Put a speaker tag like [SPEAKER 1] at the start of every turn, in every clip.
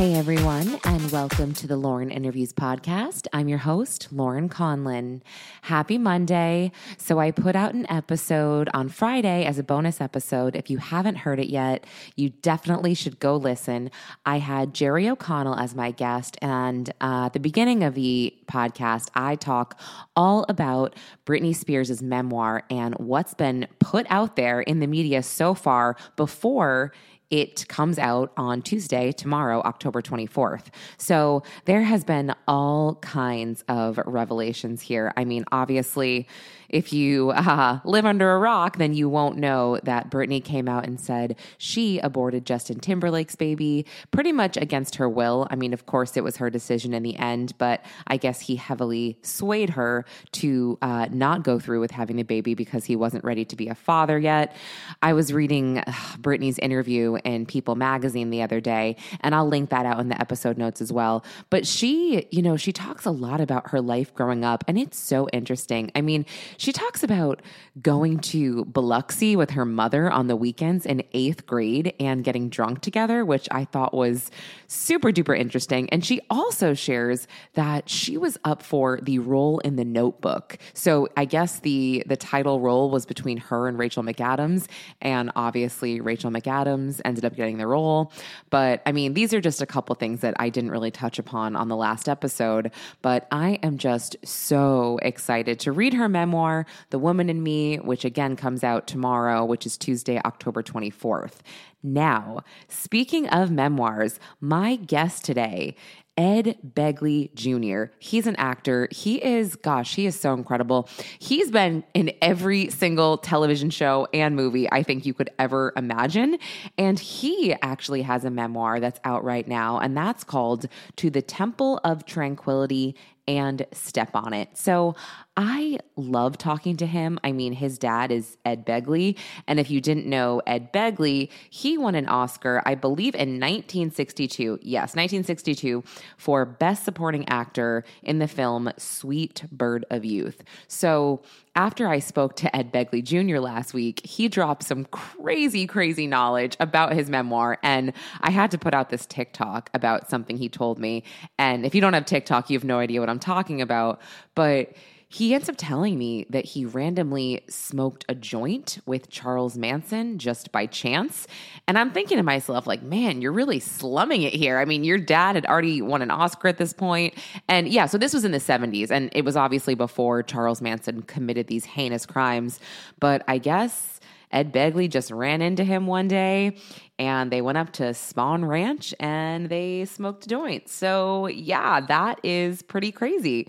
[SPEAKER 1] Hey everyone, and welcome to the Lauren Interviews Podcast. I'm your host, Lauren Conlin. Happy Monday. So, I put out an episode on Friday as a bonus episode. If you haven't heard it yet, you definitely should go listen. I had Jerry O'Connell as my guest, and uh, at the beginning of the podcast, I talk all about Britney Spears' memoir and what's been put out there in the media so far before it comes out on Tuesday, tomorrow, October 24th. So there has been all kinds of revelations here. I mean, obviously, if you uh, live under a rock, then you won't know that Britney came out and said she aborted Justin Timberlake's baby pretty much against her will. I mean, of course, it was her decision in the end, but I guess he heavily swayed her to uh, not go through with having the baby because he wasn't ready to be a father yet. I was reading uh, Britney's interview in People magazine the other day, and I'll link that out in the episode notes as well. But she, you know, she talks a lot about her life growing up, and it's so interesting. I mean, she talks about going to Biloxi with her mother on the weekends in eighth grade and getting drunk together, which I thought was super duper interesting. And she also shares that she was up for the role in the notebook. So I guess the the title role was between her and Rachel McAdams. And obviously Rachel McAdams ended up getting the role. But I mean, these are just a couple things that I didn't really touch upon on the last episode. But I am just so excited to read her memoir the Woman in Me, which again comes out tomorrow, which is Tuesday, October 24th. Now, speaking of memoirs, my guest today Ed Begley Jr. He's an actor. He is, gosh, he is so incredible. He's been in every single television show and movie I think you could ever imagine. And he actually has a memoir that's out right now, and that's called To the Temple of Tranquility and Step on It. So I love talking to him. I mean, his dad is Ed Begley. And if you didn't know Ed Begley, he won an Oscar, I believe, in 1962. Yes, 1962 for Best Supporting Actor in the film Sweet Bird of Youth. So after I spoke to Ed Begley Jr. last week, he dropped some crazy, crazy knowledge about his memoir. And I had to put out this TikTok about something he told me. And if you don't have TikTok, you have no idea what I'm talking about. But he ends up telling me that he randomly smoked a joint with Charles Manson just by chance. And I'm thinking to myself, like, man, you're really slumming it here. I mean, your dad had already won an Oscar at this point. And yeah, so this was in the 70s, and it was obviously before Charles Manson committed these heinous crimes. But I guess. Ed Begley just ran into him one day and they went up to Spahn Ranch and they smoked a joint. So, yeah, that is pretty crazy.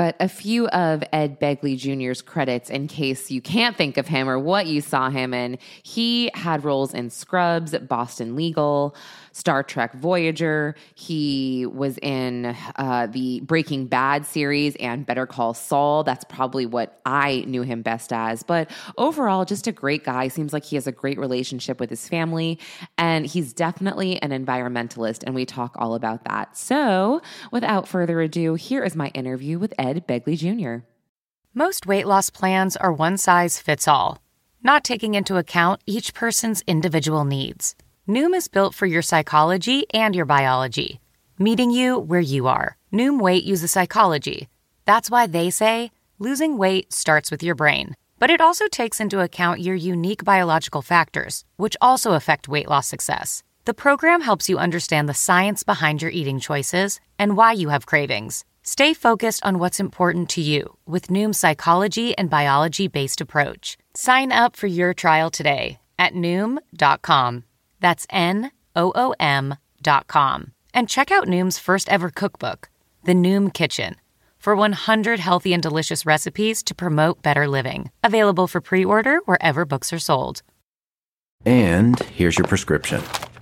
[SPEAKER 1] But a few of Ed Begley Jr.'s credits, in case you can't think of him or what you saw him in, he had roles in Scrubs, Boston Legal, Star Trek Voyager. He was in uh, the Breaking Bad series and Better Call Saul. That's probably what I knew him best as. But overall, just a great guy. Seems like he has a great relationship with his family. And he's definitely an environmentalist. And we talk all about that. So without further ado, here is my interview with Ed Begley Jr.
[SPEAKER 2] Most weight loss plans are one size fits all, not taking into account each person's individual needs. Noom is built for your psychology and your biology, meeting you where you are. Noom Weight uses psychology. That's why they say losing weight starts with your brain. But it also takes into account your unique biological factors, which also affect weight loss success. The program helps you understand the science behind your eating choices and why you have cravings. Stay focused on what's important to you with Noom's psychology and biology based approach. Sign up for your trial today at Noom.com. That's N O O M dot com. And check out Noom's first ever cookbook, The Noom Kitchen. for 100 healthy and delicious recipes to promote better living. Available for pre order wherever books are sold.
[SPEAKER 3] And here's your prescription.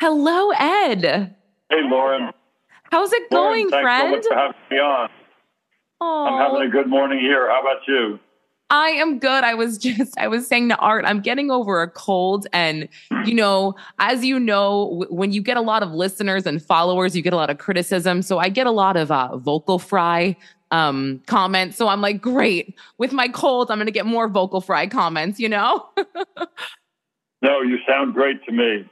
[SPEAKER 1] Hello, Ed.
[SPEAKER 4] Hey, Lauren.
[SPEAKER 1] How's it
[SPEAKER 4] Lauren,
[SPEAKER 1] going, friend?
[SPEAKER 4] so for having me on.
[SPEAKER 1] Aww.
[SPEAKER 4] I'm having a good morning here. How about you?
[SPEAKER 1] I am good. I was just, I was saying to Art, I'm getting over a cold. And, you know, as you know, w- when you get a lot of listeners and followers, you get a lot of criticism. So I get a lot of uh, vocal fry um, comments. So I'm like, great. With my cold, I'm going to get more vocal fry comments, you know?
[SPEAKER 4] no, you sound great to me.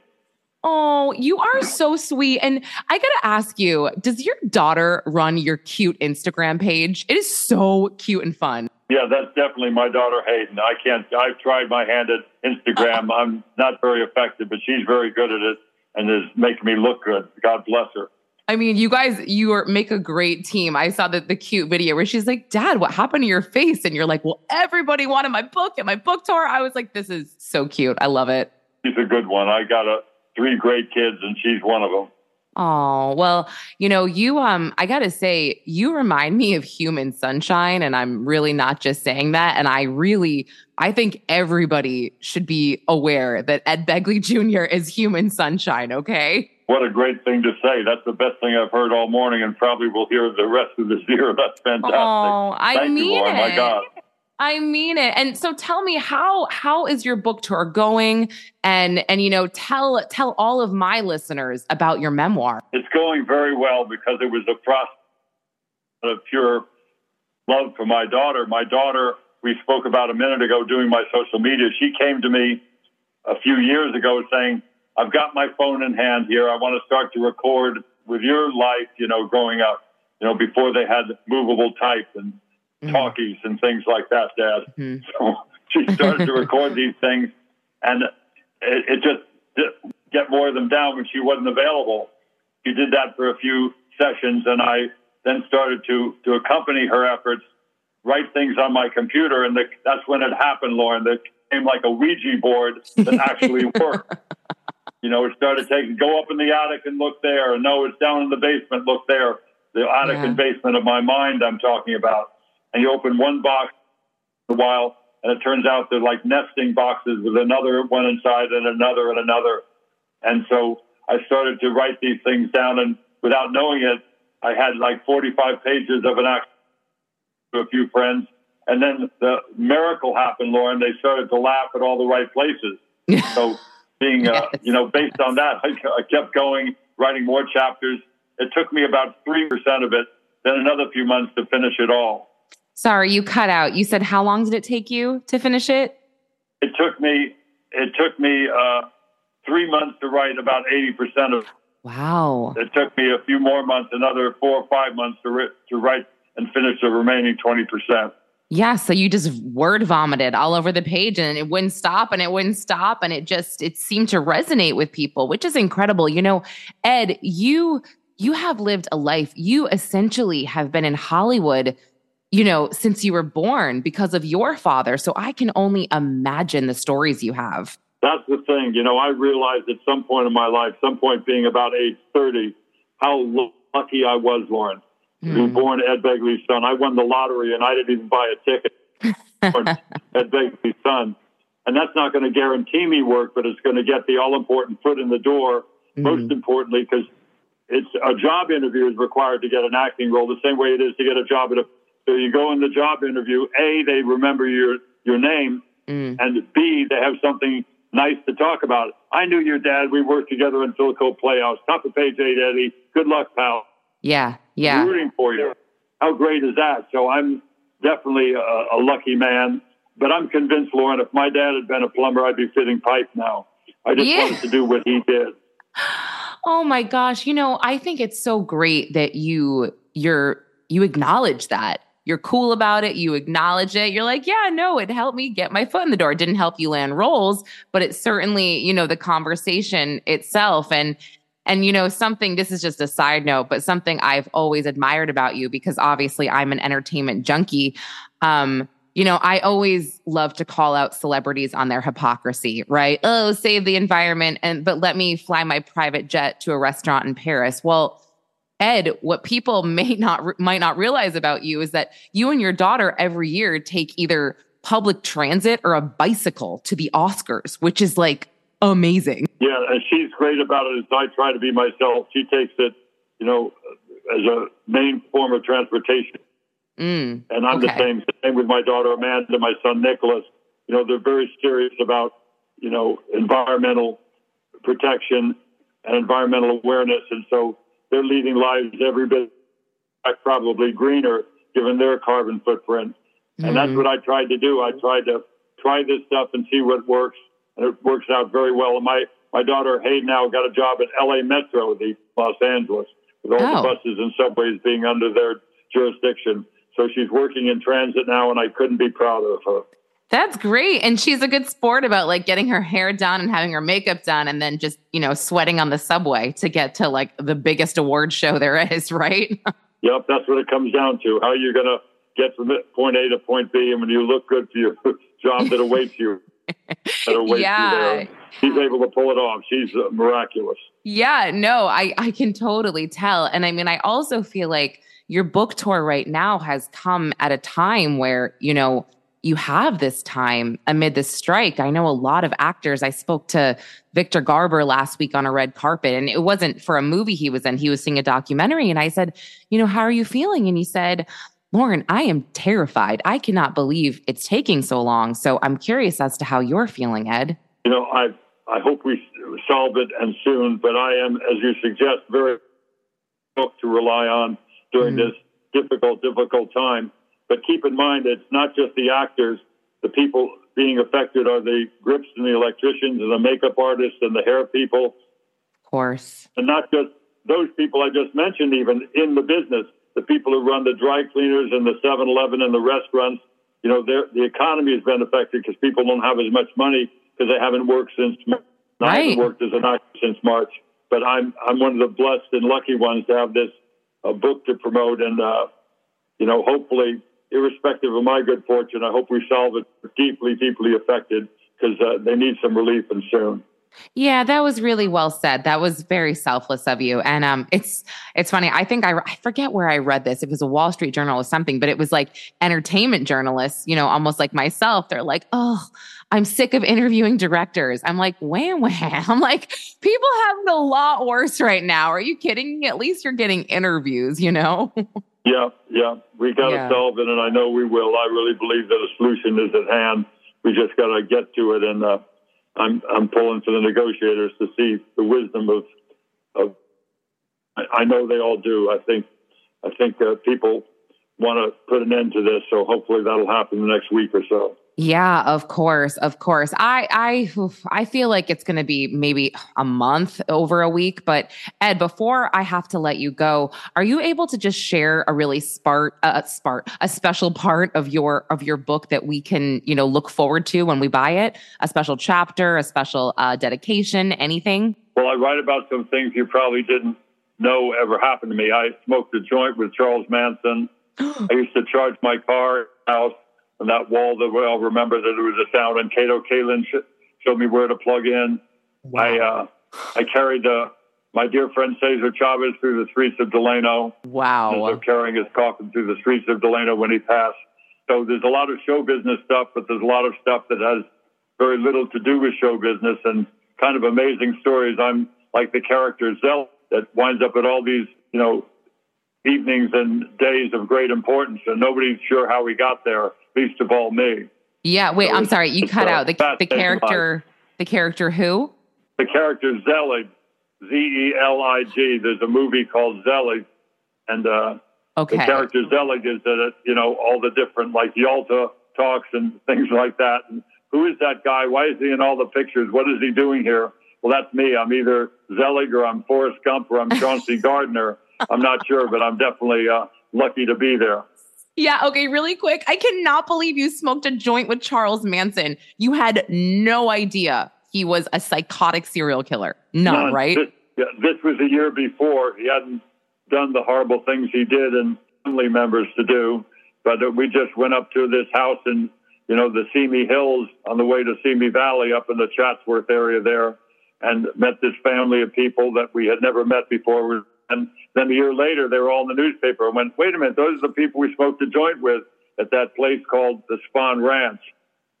[SPEAKER 1] Oh, you are so sweet. And I got to ask you, does your daughter run your cute Instagram page? It is so cute and fun.
[SPEAKER 4] Yeah, that's definitely my daughter Hayden. I can't, I've tried my hand at Instagram. I'm not very effective, but she's very good at it and is making me look good. God bless her.
[SPEAKER 1] I mean, you guys, you are, make a great team. I saw the, the cute video where she's like, Dad, what happened to your face? And you're like, Well, everybody wanted my book and my book tour. I was like, This is so cute. I love it.
[SPEAKER 4] She's a good one. I got a, three great kids, and she's one of them.
[SPEAKER 1] Oh, well, you know, you um I got to say you remind me of human sunshine and I'm really not just saying that and I really I think everybody should be aware that Ed Begley Jr. is human sunshine, okay?
[SPEAKER 4] What a great thing to say. That's the best thing I've heard all morning and probably will hear the rest of this year. That's fantastic.
[SPEAKER 1] Oh, I
[SPEAKER 4] Thank
[SPEAKER 1] mean
[SPEAKER 4] you, Lauren.
[SPEAKER 1] it.
[SPEAKER 4] My God.
[SPEAKER 1] I mean it. And so tell me how how is your book tour going? And and you know, tell tell all of my listeners about your memoir.
[SPEAKER 4] It's going very well because it was a process of pure love for my daughter. My daughter, we spoke about a minute ago doing my social media. She came to me a few years ago saying, I've got my phone in hand here. I want to start to record with your life, you know, growing up, you know, before they had movable type and mm-hmm. talkies and things like that, Dad. Mm-hmm. So she started to record these things and it, it just get more of them down when she wasn't available. She did that for a few sessions and I then started to, to accompany her efforts, write things on my computer. And the, that's when it happened, Lauren. That came like a Ouija board that actually worked. You know, it started taking, go up in the attic and look there. And no, it's down in the basement, look there. The attic yeah. and basement of my mind I'm talking about. And you open one box a while, and it turns out they're like nesting boxes with another one inside and another and another. And so I started to write these things down, and without knowing it, I had like 45 pages of an act to a few friends. And then the miracle happened, Lauren. They started to laugh at all the right places. so being, uh, yes. you know, based on that, I, I kept going, writing more chapters. It took me about 3% of it, then another few months to finish it all.
[SPEAKER 1] Sorry, you cut out. You said how long did it take you to finish it?
[SPEAKER 4] It took me, it took me uh, three months to write about 80% of
[SPEAKER 1] Wow.
[SPEAKER 4] It took me a few more months, another four or five months to, ri- to write and finish the remaining 20%.
[SPEAKER 1] Yeah, so you just word vomited all over the page and it wouldn't stop and it wouldn't stop and it just it seemed to resonate with people, which is incredible. You know, Ed, you you have lived a life. You essentially have been in Hollywood, you know, since you were born because of your father. So I can only imagine the stories you have.
[SPEAKER 4] That's the thing. You know, I realized at some point in my life, some point being about age 30, how lucky I was, Lauren mm. who born Ed Begley's son. I won the lottery and I didn't even buy a ticket for Ed Begley's son. And that's not going to guarantee me work, but it's going to get the all important foot in the door, mm. most importantly, because it's a job interview is required to get an acting role the same way it is to get a job at a so you go in the job interview a they remember your your name mm. and b they have something nice to talk about i knew your dad we worked together in Philco Playhouse. top of page eight eddie good luck pal
[SPEAKER 1] yeah, yeah.
[SPEAKER 4] I'm Rooting for you. How great is that? So I'm definitely a, a lucky man. But I'm convinced, Lauren, if my dad had been a plumber, I'd be fitting pipe now. I just yeah. wanted to do what he did.
[SPEAKER 1] Oh my gosh! You know, I think it's so great that you you're you acknowledge that you're cool about it, you acknowledge it. You're like, yeah, no, it helped me get my foot in the door. It didn't help you land roles, but it certainly, you know, the conversation itself and and you know something this is just a side note but something i've always admired about you because obviously i'm an entertainment junkie um you know, I always love to call out celebrities on their hypocrisy, right? Oh, save the environment and but let me fly my private jet to a restaurant in Paris. Well, Ed, what people may not might not realize about you is that you and your daughter every year take either public transit or a bicycle to the Oscars, which is like amazing.
[SPEAKER 4] Yeah, and she's great about it. As I try to be myself, she takes it, you know, as a main form of transportation.
[SPEAKER 1] Mm,
[SPEAKER 4] and I'm
[SPEAKER 1] okay.
[SPEAKER 4] the same. Same with my daughter Amanda, my son Nicholas. You know, they're very serious about you know environmental protection and environmental awareness, and so they're leading lives every bit probably greener given their carbon footprint. Mm-hmm. And that's
[SPEAKER 1] Mm-hmm.
[SPEAKER 4] what I tried to do. I tried to try this stuff and see what works, and it works out very well. And my my daughter Hayden now got a job at L.A. Metro, the Los Angeles, with all
[SPEAKER 1] Oh.
[SPEAKER 4] the buses and subways being under their jurisdiction. So she's working in transit now, and I couldn't be prouder of her.
[SPEAKER 1] That's great. And she's a good sport about like getting her hair done and having her makeup done and then just, you know, sweating on the subway to get to like the biggest award show there is, right?
[SPEAKER 4] Yep, that's what it comes down to. How are you're going to get from point A to point B, and when you look good for your job that awaits you, that awaits
[SPEAKER 1] Yeah.
[SPEAKER 4] you there. She's able to pull it off. She's uh, miraculous.
[SPEAKER 1] Yeah, no, I I can totally tell. And I mean, I also feel like your book tour right now has come at a time where, you know, you have this time amid this strike. I know a lot of actors. I spoke to Victor Garber last week on a red carpet, and it wasn't for a movie he was in. He was seeing a documentary, and I said, You know, how are you feeling? And he said, Lauren, I am terrified. I cannot believe it's taking so long. So I'm curious as to how you're feeling, Ed.
[SPEAKER 4] You know, I I hope we solve it and soon, but I am, as you suggest, very to rely on during
[SPEAKER 1] Mhm.
[SPEAKER 4] this difficult, difficult time. But keep in mind, that it's not just the actors. The people being affected are the grips and the electricians and the makeup artists and the hair people,
[SPEAKER 1] Of course.
[SPEAKER 4] and not just those people I just mentioned, even in the business, the people who run the dry cleaners and the 7-Eleven and the restaurants. You know, the economy has been affected because people don't have as much money because they haven't worked since. Mar- I
[SPEAKER 1] Right.
[SPEAKER 4] haven't worked as an actor since March, but I'm I'm one of the blessed and lucky ones to have this uh, book to promote, and uh, you know, hopefully, irrespective of my good fortune, I hope we solve it. Deeply, deeply affected because uh, they need some relief and soon.
[SPEAKER 1] Yeah, that was really well said. That was very selfless of you. And um, it's it's funny. I think I, I forget where I read this. It was a Wall Street Journal or something, but it was like entertainment journalists, you know, almost like myself. They're like, oh, I'm sick of interviewing directors. I'm like, wham wham. I'm like, people have it a lot worse right now. Are you kidding me? At least you're getting interviews, you know?
[SPEAKER 4] Yeah, yeah, we got to
[SPEAKER 1] Yeah.
[SPEAKER 4] solve it, and I know we will. I really believe that a solution is at hand. We just got to get to it, and uh, I'm I'm pulling for the negotiators to see the wisdom of of. I, I know they all do. I think I think uh, people want to put an end to this, so hopefully that'll happen the next week or so.
[SPEAKER 1] Yeah, of course, of course. I I I feel like it's going to be maybe a month over a week, but Ed, before I have to let you go, are you able to just share a really spart uh, spart a special part of your of your book that we can, you know, look forward to when we buy it? A special chapter, a special uh, dedication, anything?
[SPEAKER 4] Well, I write about some things you probably didn't know ever happened to me. I smoked a joint with Charles Manson. I used to charge my car house on that wall that we all remember that it was a sound. And Kato Kaelin sh- showed me where to plug in. I uh, I carried uh, my dear friend Cesar Chavez through the streets of Delano.
[SPEAKER 1] Wow.
[SPEAKER 4] of carrying his coffin through the streets of Delano when he passed. So there's a lot of show business stuff, but there's a lot of stuff that has very little to do with show business and kind of amazing stories. I'm like the character Zell that winds up at all these, you know, evenings and days of great importance, and nobody's sure how he got there, least of all me.
[SPEAKER 1] Yeah. Wait, I'm sorry. You cut out the the character. The character who?
[SPEAKER 4] The character Zelig, Z E L I G. There's a movie called Zelig, and uh,
[SPEAKER 1] Okay.
[SPEAKER 4] the character Zelig is that you know all the different like Yalta talks and things like that. And who is that guy? Why is he in all the pictures? What is he doing here? Well, that's me. I'm either Zelig or I'm Forrest Gump or I'm Chauncey Gardiner. I'm not sure, but I'm definitely uh, lucky to be there.
[SPEAKER 1] Yeah, okay, really quick. I cannot believe you smoked a joint with Charles Manson. You had no idea he was a psychotic serial killer. None, None. right?
[SPEAKER 4] This, yeah, this was a year before. He hadn't done the horrible things he did and family members to do. But we just went up to this house in, you know, the Simi Hills on the way to Simi Valley up in the Chatsworth area there and met this family of people that we had never met before. And then a year later, they were all in the newspaper and went, wait a minute, those are the people we smoked a joint with at that place called the Spahn Ranch.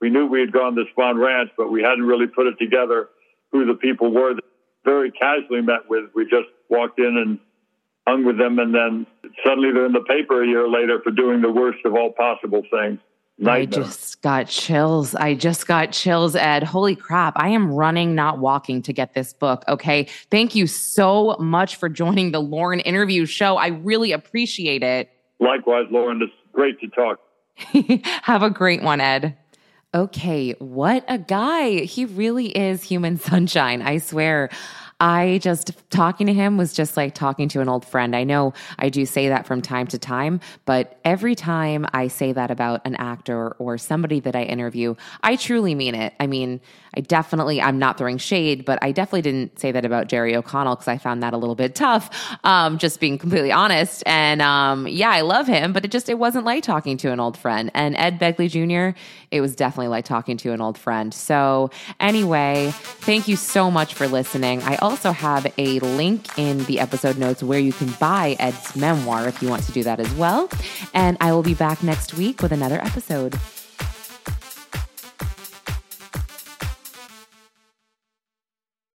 [SPEAKER 4] We knew we had gone to Spahn Ranch, but we hadn't really put it together who the people were that very casually met with. We just walked in and hung with them, and then suddenly they're in the paper a year later for doing the worst of all possible things.
[SPEAKER 1] Nightmare. I just got chills. I just got chills, Ed. Holy crap. I am running, not walking to get this book. Okay. Thank you so much for joining the Lauren interview show. I really appreciate it.
[SPEAKER 4] Likewise, Lauren. It's great to talk.
[SPEAKER 1] Have a great one, Ed. Okay. What a guy. He really is human sunshine. I swear. I just talking to him was just like talking to an old friend. I know I do say that from time to time, but every time I say that about an actor or somebody that I interview, I truly mean it. I mean, I definitely, I'm not throwing shade, but I definitely didn't say that about Jerry O'Connell because I found that a little bit tough, um, just being completely honest. And um, yeah, I love him, but it just, it wasn't like talking to an old friend. And Ed Begley Jr., it was definitely like talking to an old friend. So anyway, thank you so much for listening. I also have a link in the episode notes where you can buy Ed's memoir if you want to do that as well. And I will be back next week with another episode.